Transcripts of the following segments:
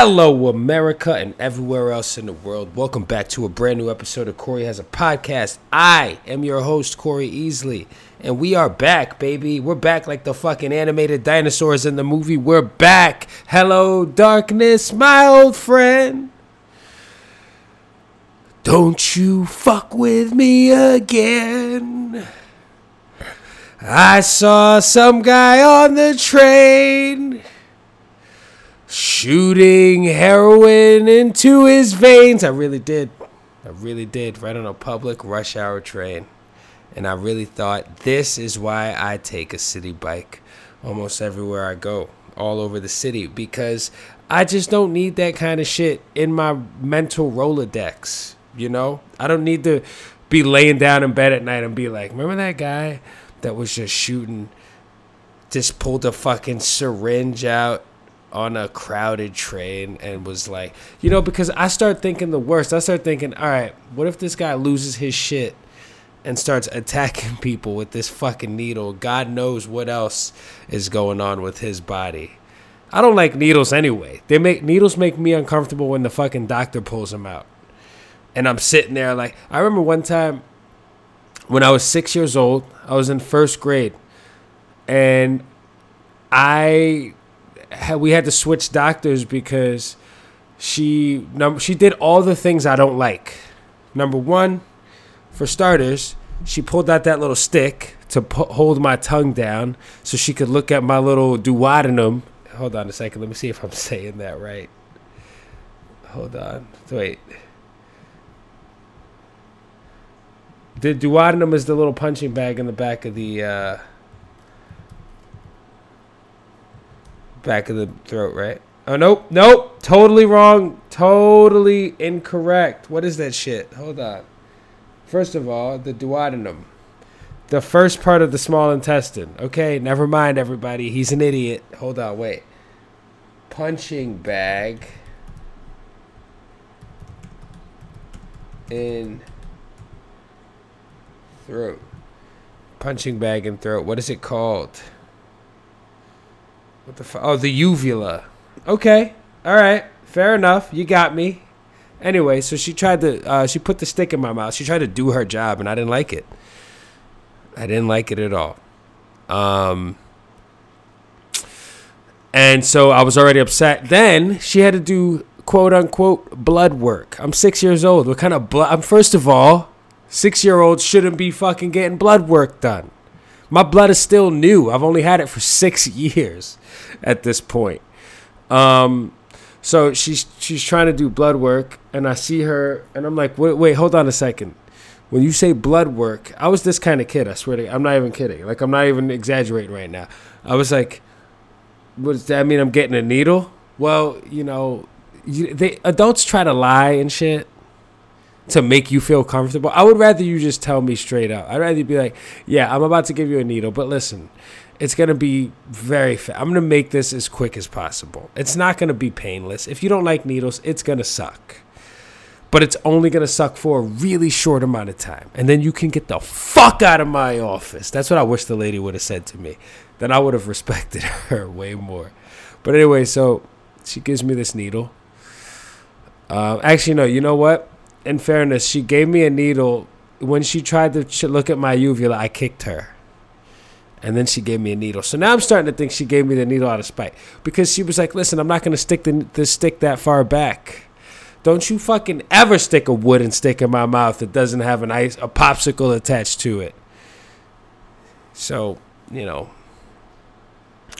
Hello, America, and everywhere else in the world. Welcome back to a brand new episode of Corey Has a Podcast. I am your host, Corey Easley, and we are back, baby. We're back like the fucking animated dinosaurs in the movie. We're back. Hello, darkness, my old friend. Don't you fuck with me again. I saw some guy on the train shooting heroin into his veins. I really did. I really did. Right on a public rush hour train. And I really thought this is why I take a city bike almost everywhere I go, all over the city, because I just don't need that kind of shit in my mental Rolodex. You know, I don't need to be laying down in bed at night and be like, remember that guy that was just shooting, just pulled a fucking syringe out on a crowded train and was like, you know, because I start thinking the worst. I start thinking, all right, what if this guy loses his shit and starts attacking people with this fucking needle? God knows what else is going on with his body. I don't like needles anyway. They make needles make me uncomfortable when the fucking doctor pulls them out. And I'm sitting there like I remember one time when I was 6 years old, I was in first grade and I we had to switch doctors because she number she did all the things I don't like. Number one, for starters, she pulled out that little stick to pu- hold my tongue down so she could look at my little duodenum. Hold on a second. Let me see if I'm saying that right. Hold on. Wait. The duodenum is the little punching bag in the back of the uh, back of the throat, right? Oh nope, nope, totally wrong, totally incorrect. What is that shit? Hold on. First of all, the duodenum, the first part of the small intestine. Okay, never mind, everybody. He's an idiot. Hold on, wait. Punching bag in throat. Punching bag in throat. What is it called? What the fuck? Oh, the uvula. Okay. All right. Fair enough. You got me. Anyway, so she tried to, uh, she put the stick in my mouth. She tried to do her job, and I didn't like it. I didn't like it at all. Um, and so I was already upset. Then she had to do quote unquote blood work. I'm six years old. What kind of blood? I'm first of all, six year olds shouldn't be fucking getting blood work done. My blood is still new. I've only had it for six years at this point. Um, so she's she's trying to do blood work, and I see her, and I'm like, wait, wait, hold on a second. When you say blood work, I was this kind of kid. I swear to, I'm not even kidding. Like I'm not even exaggerating right now. I was like, what does that mean? I'm getting a needle? Well, you know, you, they adults try to lie and shit to make you feel comfortable. I would rather you just tell me straight up. I'd rather be like, yeah, I'm about to give you a needle, but listen, it's going to be very I'm going to make this as quick as possible. It's not going to be painless. If you don't like needles, it's going to suck. But it's only going to suck for a really short amount of time. And then you can get the fuck out of my office. That's what I wish the lady would have said to me. Then I would have respected her way more. But anyway, so she gives me this needle. Uh, actually, no, you know what? In fairness, she gave me a needle. When she tried to look at my uvula, I kicked her. And then she gave me a needle. So now I'm starting to think she gave me the needle out of spite. Because she was like, listen, I'm not going to stick the, the stick that far back. Don't you fucking ever stick a wooden stick in my mouth that doesn't have an ice, a popsicle attached to it. So, you know,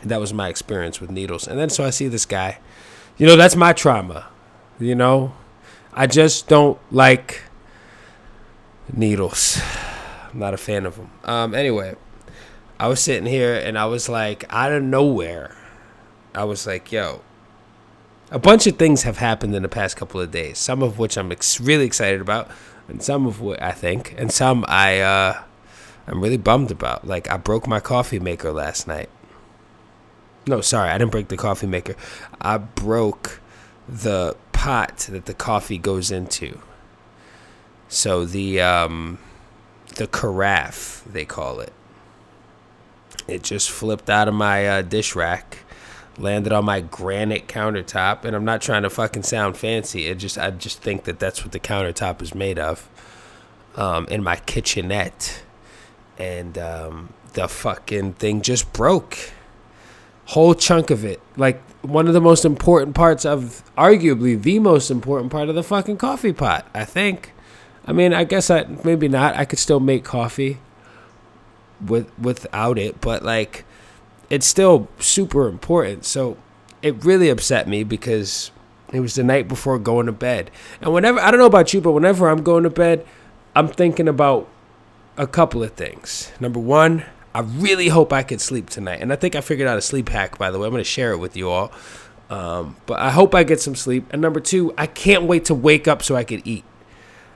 that was my experience with needles. And then so I see this guy. You know, that's my trauma. You know, I just don't like needles. I'm not a fan of them. Um, anyway, I was sitting here and I was like, out of nowhere, I was like, yo, a bunch of things have happened in the past couple of days. Some of which I'm ex- really excited about, and some of what I think, and some I uh, I'm really bummed about. Like I broke my coffee maker last night. No, sorry, I didn't break the coffee maker. I broke the pot that the coffee goes into. So the um, the carafe they call it. It just flipped out of my uh, dish rack landed on my granite countertop, and I'm not trying to fucking sound fancy. It just I just think that that's what the countertop is made of. Um, in my kitchenette, and um, the fucking thing just broke. Whole chunk of it, like one of the most important parts of, arguably the most important part of the fucking coffee pot. I think. I mean, I guess I maybe not. I could still make coffee with without it, but like it's still super important. So it really upset me because it was the night before going to bed. And whenever, I don't know about you, but whenever I'm going to bed, I'm thinking about a couple of things. Number one, I really hope I could sleep tonight. And I think I figured out a sleep hack, by the way. I'm going to share it with you all. Um, but I hope I get some sleep. And number two, I can't wait to wake up so I could eat.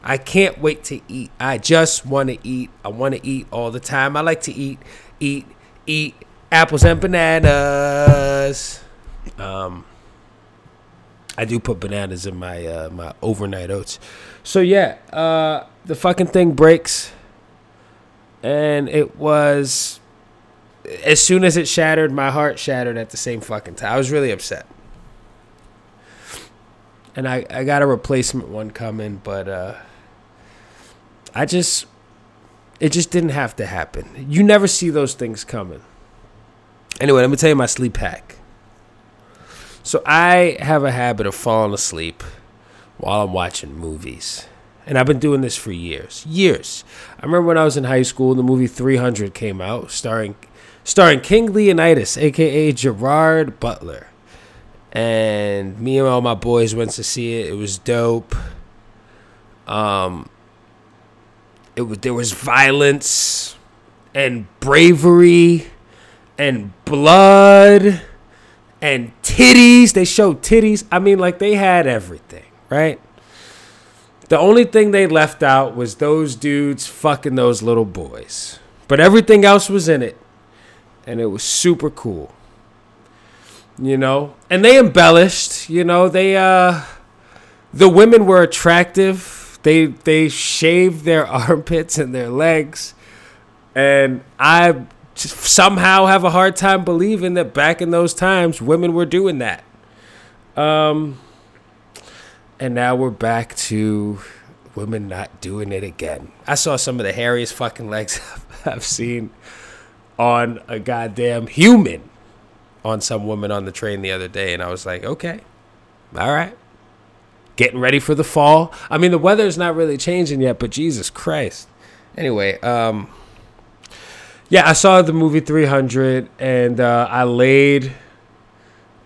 I can't wait to eat. I just want to eat. I want to eat all the time. I like to eat, eat, eat, apples and bananas. Um, I do put bananas in my uh, my overnight oats. So yeah, uh, the fucking thing breaks, and it was as soon as it shattered, my heart shattered at the same fucking time. I was really upset, and I I got a replacement one coming, but uh, I just it just didn't have to happen. You never see those things coming. Anyway, let me tell you my sleep hack. So I have a habit of falling asleep while I'm watching movies. And I've been doing this for years. Years. I remember when I was in high school, the movie 300 came out, starring starring King Leonidas, aka Gerard Butler. And me and all my boys went to see it. It was dope. Um it was there was violence and bravery and blood and titties. They showed titties. I mean, like they had everything, right? The only thing they left out was those dudes fucking those little boys. But everything else was in it. And it was super cool. You know? And they embellished, you know, they uh the women were attractive. They they shaved their armpits and their legs. And I somehow have a hard time believing that back in those times women were doing that. Um, and now we're back to women not doing it again. I saw some of the hairiest fucking legs I've seen on a goddamn human on some woman on the train the other day, and I was like, okay, all right. Getting ready for the fall. I mean, the weather's not really changing yet, but Jesus Christ. Anyway, um, yeah, I saw the movie 300 and uh, I laid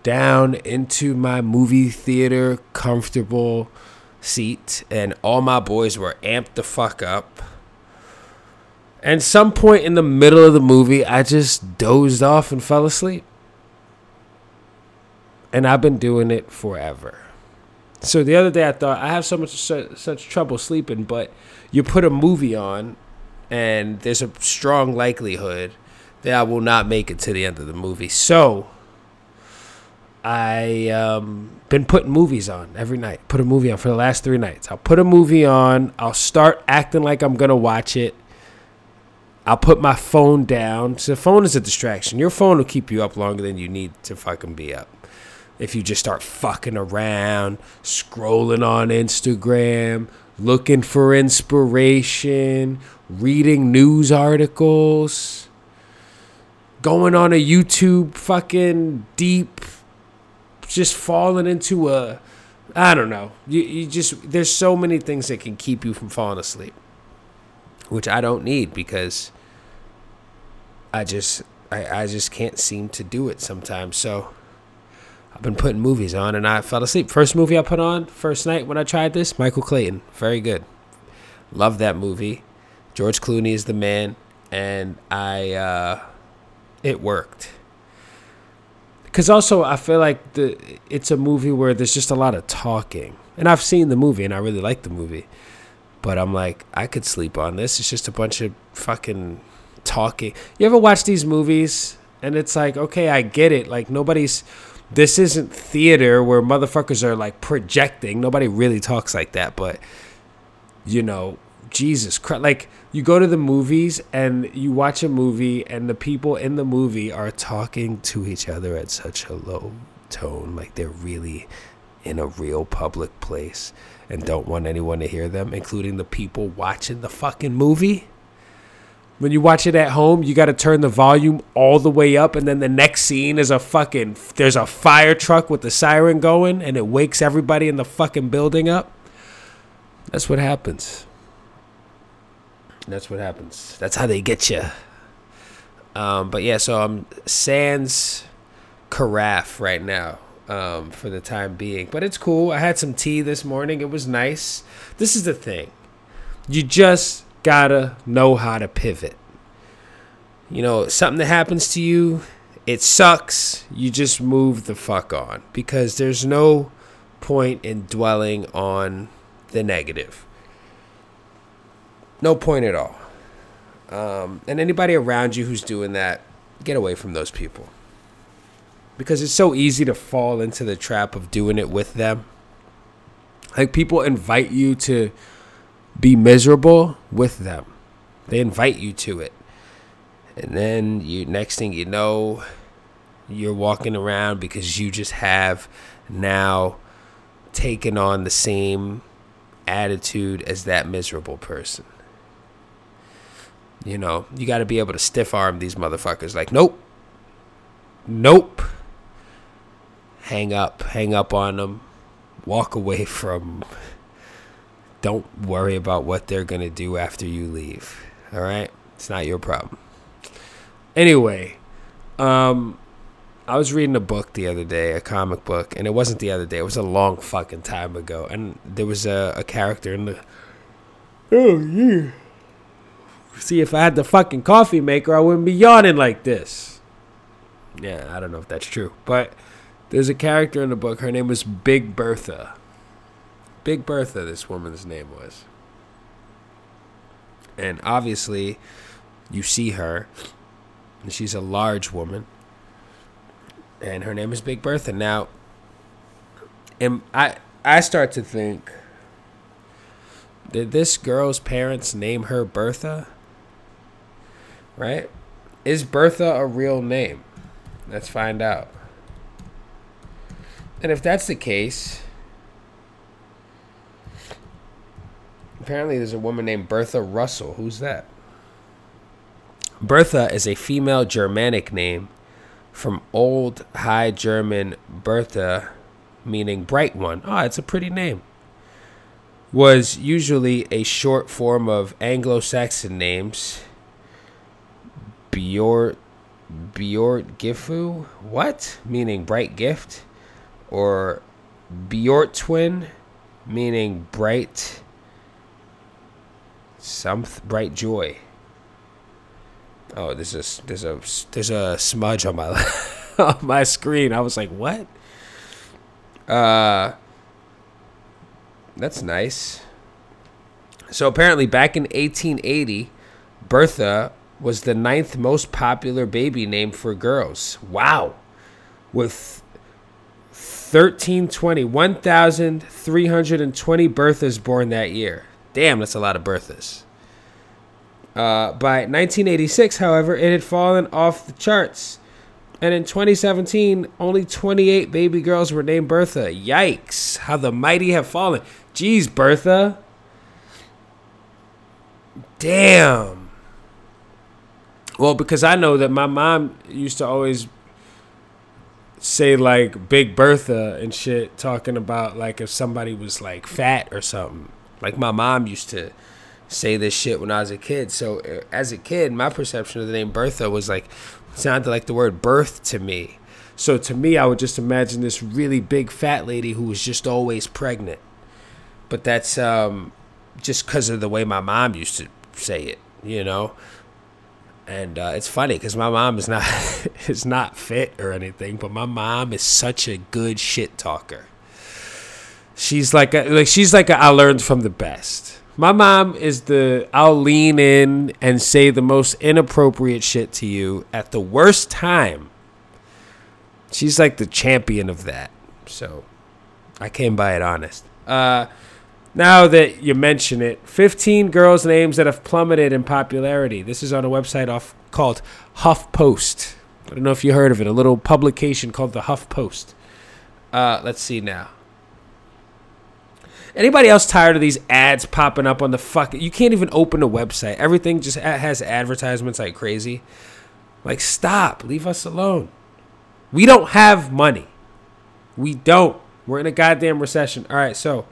down into my movie theater comfortable seat and all my boys were amped the fuck up. And some point in the middle of the movie, I just dozed off and fell asleep. And I've been doing it forever. So the other day I thought I have so much such trouble sleeping, but you put a movie on and there's a strong likelihood that I will not make it to the end of the movie. So I um been putting movies on every night. Put a movie on for the last three nights. I'll put a movie on. I'll start acting like I'm gonna watch it. I'll put my phone down. So the phone is a distraction. Your phone will keep you up longer than you need to fucking be up. If you just start fucking around, scrolling on Instagram, looking for inspiration, reading news articles, going on a YouTube fucking deep, just falling into a, I don't know. You, you just, there's so many things that can keep you from falling asleep, which I don't need because I just, I, I just can't seem to do it sometimes. So I've been putting movies on and I fell asleep. First movie I put on, first night when I tried this, Michael Clayton. Very good. Love that movie. George Clooney is the man, and I uh, it worked. Because also I feel like the it's a movie where there's just a lot of talking, and I've seen the movie and I really like the movie, but I'm like I could sleep on this. It's just a bunch of fucking talking. You ever watch these movies and it's like okay I get it. Like nobody's this isn't theater where motherfuckers are like projecting. Nobody really talks like that, but you know Jesus Christ. Like, you go to the movies and you watch a movie, and the people in the movie are talking to each other at such a low tone. Like, they're really in a real public place and don't want anyone to hear them, including the people watching the fucking movie. When you watch it at home, you got to turn the volume all the way up, and then the next scene is a fucking there's a fire truck with the siren going, and it wakes everybody in the fucking building up. That's what happens. That's what happens. That's how they get you. Um, but yeah, so I'm sans carafe right now um, for the time being. But it's cool. I had some tea this morning. It was nice. This is the thing. You just gotta know how to pivot. You know, something that happens to you, it sucks. You just move the fuck on because there's no point in dwelling on the negative. No point at all. Um, and anybody around you who's doing that, get away from those people because it's so easy to fall into the trap of doing it with them. Like people invite you to be miserable with them. They invite you to it. And then you next thing you know, you're walking around because you just have now taken on the same attitude as that miserable person. You know, you got to be able to stiff arm these motherfuckers like, "Nope. Nope." hang up, hang up on them, walk away from. Don't worry about what they're to do after you leave. All right? It's not your problem. Anyway, um I was reading a book the other day, a comic book, and it wasn't the other day. It was a long fucking time ago, and there was a, a character in the. Oh yeah. See, if I had the fucking coffee maker, I wouldn't be yawning like this. Yeah, I don't know if that's true, but there's a character in the book. Her name was Big Bertha. Big Bertha, this woman's name was. And obviously, you see her, she's a large woman. And her name is Big Bertha. Now, and I I start to think did this girl's parents name her Bertha? Right? Is Bertha a real name? Let's find out. And if that's the case, apparently there's a woman named Bertha Russell. Who's that? Bertha is a female Germanic name from Old High German Bertha, meaning bright one. Ah, oh, it's a pretty name. Was usually a short form of Anglo Saxon names. Bjort, Bjort Gifu? What? Meaning bright gift? or Bjortwin, meaning bright, some bright joy. Oh, there's a there's a there's a smudge on my on my screen. I was like, what? Uh, that's nice. So apparently, back in 1880, Bertha was the ninth most popular baby name for girls. Wow, with 1320, 1,320 Berthas born that year. Damn, that's a lot of Berthas. Uh, by 1986, however, it had fallen off the charts. And in 2017, only 28 baby girls were named Bertha. Yikes, how the mighty have fallen. Jeez, Bertha. Damn. Well, because I know that my mom used to always say like Big Bertha and shit, talking about like if somebody was like fat or something. Like my mom used to say this shit when I was a kid. So uh, as a kid, my perception of the name Bertha was like sounded like the word birth to me. So to me, I would just imagine this really big fat lady who was just always pregnant. But that's um, just because of the way my mom used to say it, you know and uh, it's funny because my mom is not is not fit or anything, but my mom is such a good shit talker. She's like a, like she's like a, I learned from the best. My mom is the I'll lean in and say the most inappropriate shit to you at the worst time. She's like the champion of that. So I came by it honest. Uh, Now that you mention it, 15 girls' names that have plummeted in popularity. This is on a website off called HuffPost. I don't know if you heard of it, a little publication called the HuffPost. Uh, let's see now. Anybody else tired of these ads popping up on the fuck? You can't even open a website. Everything just has advertisements like crazy. Like, stop. Leave us alone. We don't have money. We don't. We're in a goddamn recession. All right, so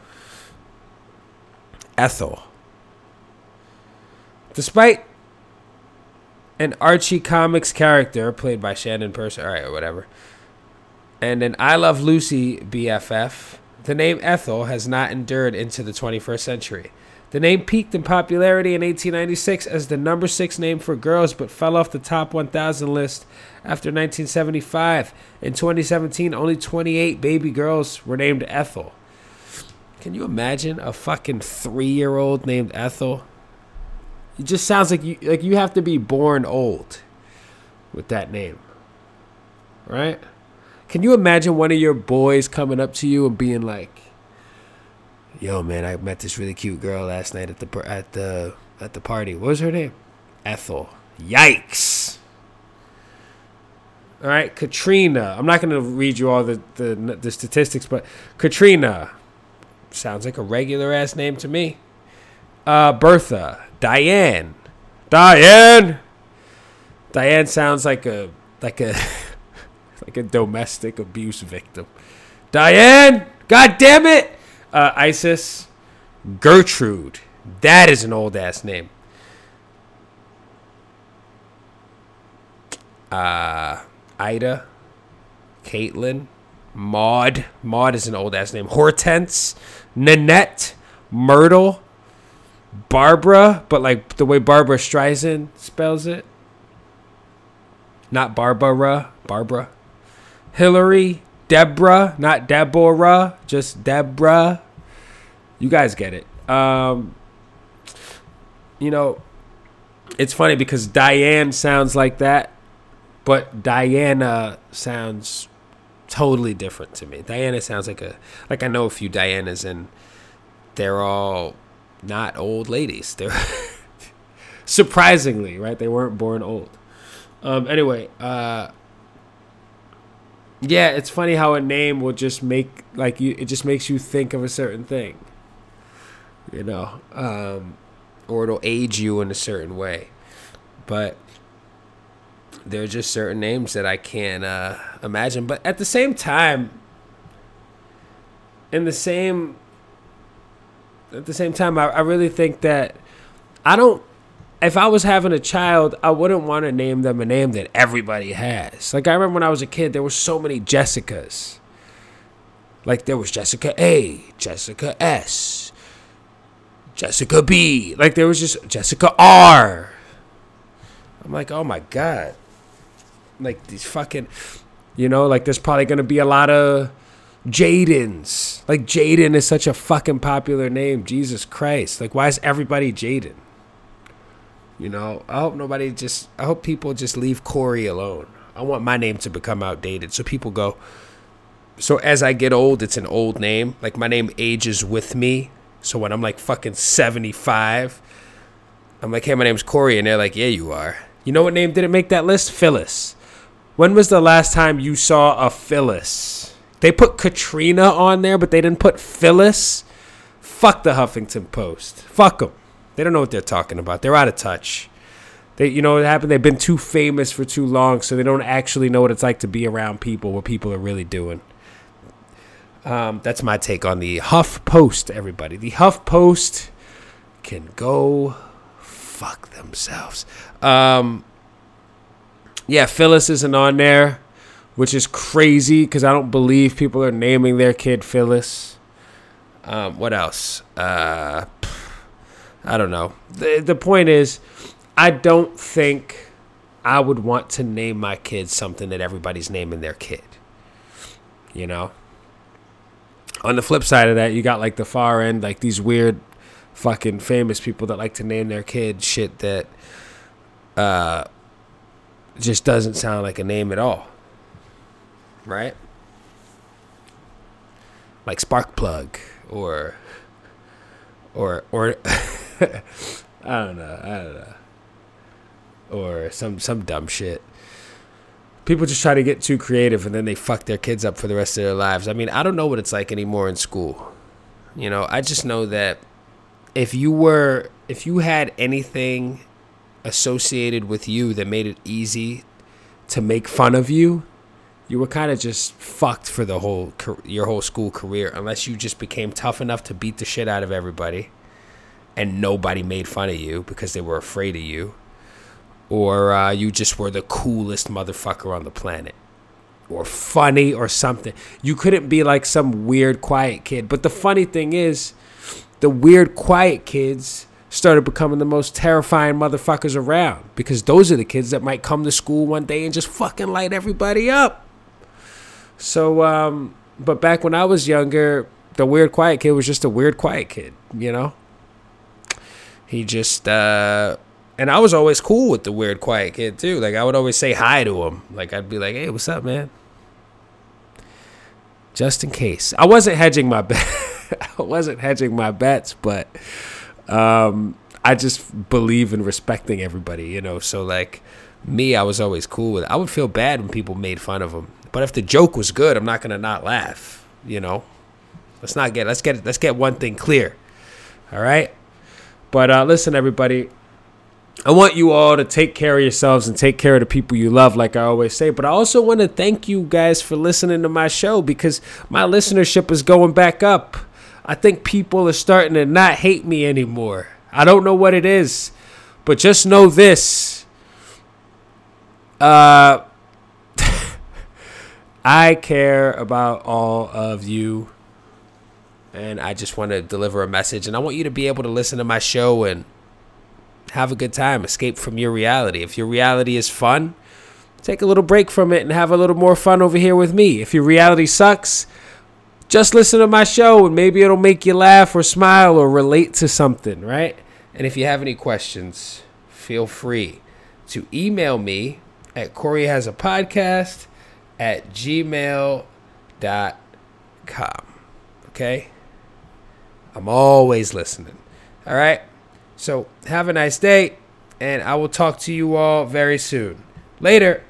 Ethel. Despite an Archie Comics character played by Shannon Purser, all right, whatever, and an I Love Lucy BFF, the name Ethel has not endured into the 21st century. The name peaked in popularity in 1896 as the number six name for girls, but fell off the top 1,000 list after 1975. In 2017, only 28 baby girls were named Ethel. Can you imagine a fucking three-year-old named Ethel? It just sounds like you like you have to be born old with that name, right? Can you imagine one of your boys coming up to you and being like, "Yo, man, I met this really cute girl last night at the at the at the party. What was her name? Ethel. Yikes." All right, Katrina. I'm not going to read you all the, the the statistics, but Katrina, Sounds like a regular ass name to me. Uh, Bertha, Diane, Diane. Diane sounds like a like a like a domestic abuse victim. Diane, God damn it. Uh, Isis, Gertrude. That is an old ass name. Uh, Ida, Caitlin, Maud. Maud is an old ass name. Hortense, Nanette, Myrtle, Barbara, but like the way Barbra Streisand spells it. Not Barbara, Barbara. Hillary, Deborah, not Deborah, just Deborah. You guys get it. Um, you know, it's funny because Diane sounds like that, but Diana sounds totally different to me. Diana sounds like a like I know a few Dianas and they're all not old ladies. They're surprisingly, right? They weren't born old. Um anyway, uh yeah, it's funny how a name will just make like you it just makes you think of a certain thing. You know, um or it'll age you in a certain way. But there are just certain names that I can't uh, imagine. But at the same time, in the same at the same time, I, I really think that I don't. If I was having a child, I wouldn't want to name them a name that everybody has. Like I remember when I was a kid, there were so many Jessicas. Like there was Jessica A, Jessica S, Jessica B. Like there was just Jessica R. I'm like, oh my god like these fucking, you know, like there's probably gonna be a lot of Jadens. Like Jaden is such a fucking popular name. Jesus Christ! Like why is everybody Jaden? You know, I hope nobody just. I hope people just leave Corey alone. I want my name to become outdated, so people go. So as I get old, it's an old name. Like my name ages with me. So when I'm like fucking 75, I'm like, hey, my name's Corey, and they're like, yeah, you are. You know what name didn't make that list? Phyllis. When was the last time you saw a Phyllis? They put Katrina on there, but they didn't put Phyllis. Fuck the Huffington Post. Fuck them. They don't know what they're talking about. They're out of touch. They, you know what happened? They've been too famous for too long, so they don't actually know what it's like to be around people, what people are really doing. Um, that's my take on the Huff Post, everybody. The Huff Post can go fuck themselves. Um, yeah, Phyllis isn't on there, which is crazy because I don't believe people are naming their kid Phyllis. Um, what else? Uh, I don't know. The, the point is, I don't think I would want to name my kid something that everybody's naming their kid. You know? On the flip side of that, you got like the far end, like these weird fucking famous people that like to name their kid shit that uh just doesn't sound like a name at all. Right? Like spark plug or or or I don't know, I don't know, or some some dumb shit. People just try to get too creative and then they fuck their kids up for the rest of their lives. I mean, I don't know what it's like anymore in school. You know, I just know that if you were if you had anything associated with you that made it easy to make fun of you, you were kind of just fucked for the whole your whole school career unless you just became tough enough to beat the shit out of everybody and nobody made fun of you because they were afraid of you or uh, you just were the coolest motherfucker on the planet or funny or something. You couldn't be like some weird quiet kid but the funny thing is the weird quiet kids started becoming the most terrifying motherfuckers around because those are the kids that might come to school one day and just fucking light everybody up so, um, but back when I was younger, the weird quiet kid was just a weird quiet kid, you know? He just, uh, and I was always cool with the weird quiet kid too. Like, I would always say hi to him. Like, I'd be like, hey, what's up, man? Just in case. I wasn't hedging my. I wasn't hedging my bets, but um, I just believe in respecting everybody, you know? So, like, me, I was always cool with it. I would feel bad when people made fun of him. But if the joke was good, I'm not gonna not laugh. You know, let's not get let's get let's get one thing clear. All right. But uh, listen, everybody. I want you all to take care of yourselves and take care of the people you love, like I always say. But I also want to thank you guys for listening to my show because my listenership is going back up. I think people are starting to not hate me anymore. I don't know what it is, but just know this. Uh, I care about all of you. And I just want to deliver a message. And I want you to be able to listen to my show and have a good time, escape from your reality. If your reality is fun, take a little break from it and have a little more fun over here with me. If your reality sucks, just listen to my show and maybe it'll make you laugh or smile or relate to something, right? And if you have any questions, feel free to email me at Corey has a podcast at gmail.com. Okay? I'm always listening. All right? So have a nice day, and I will talk to you all very soon. Later.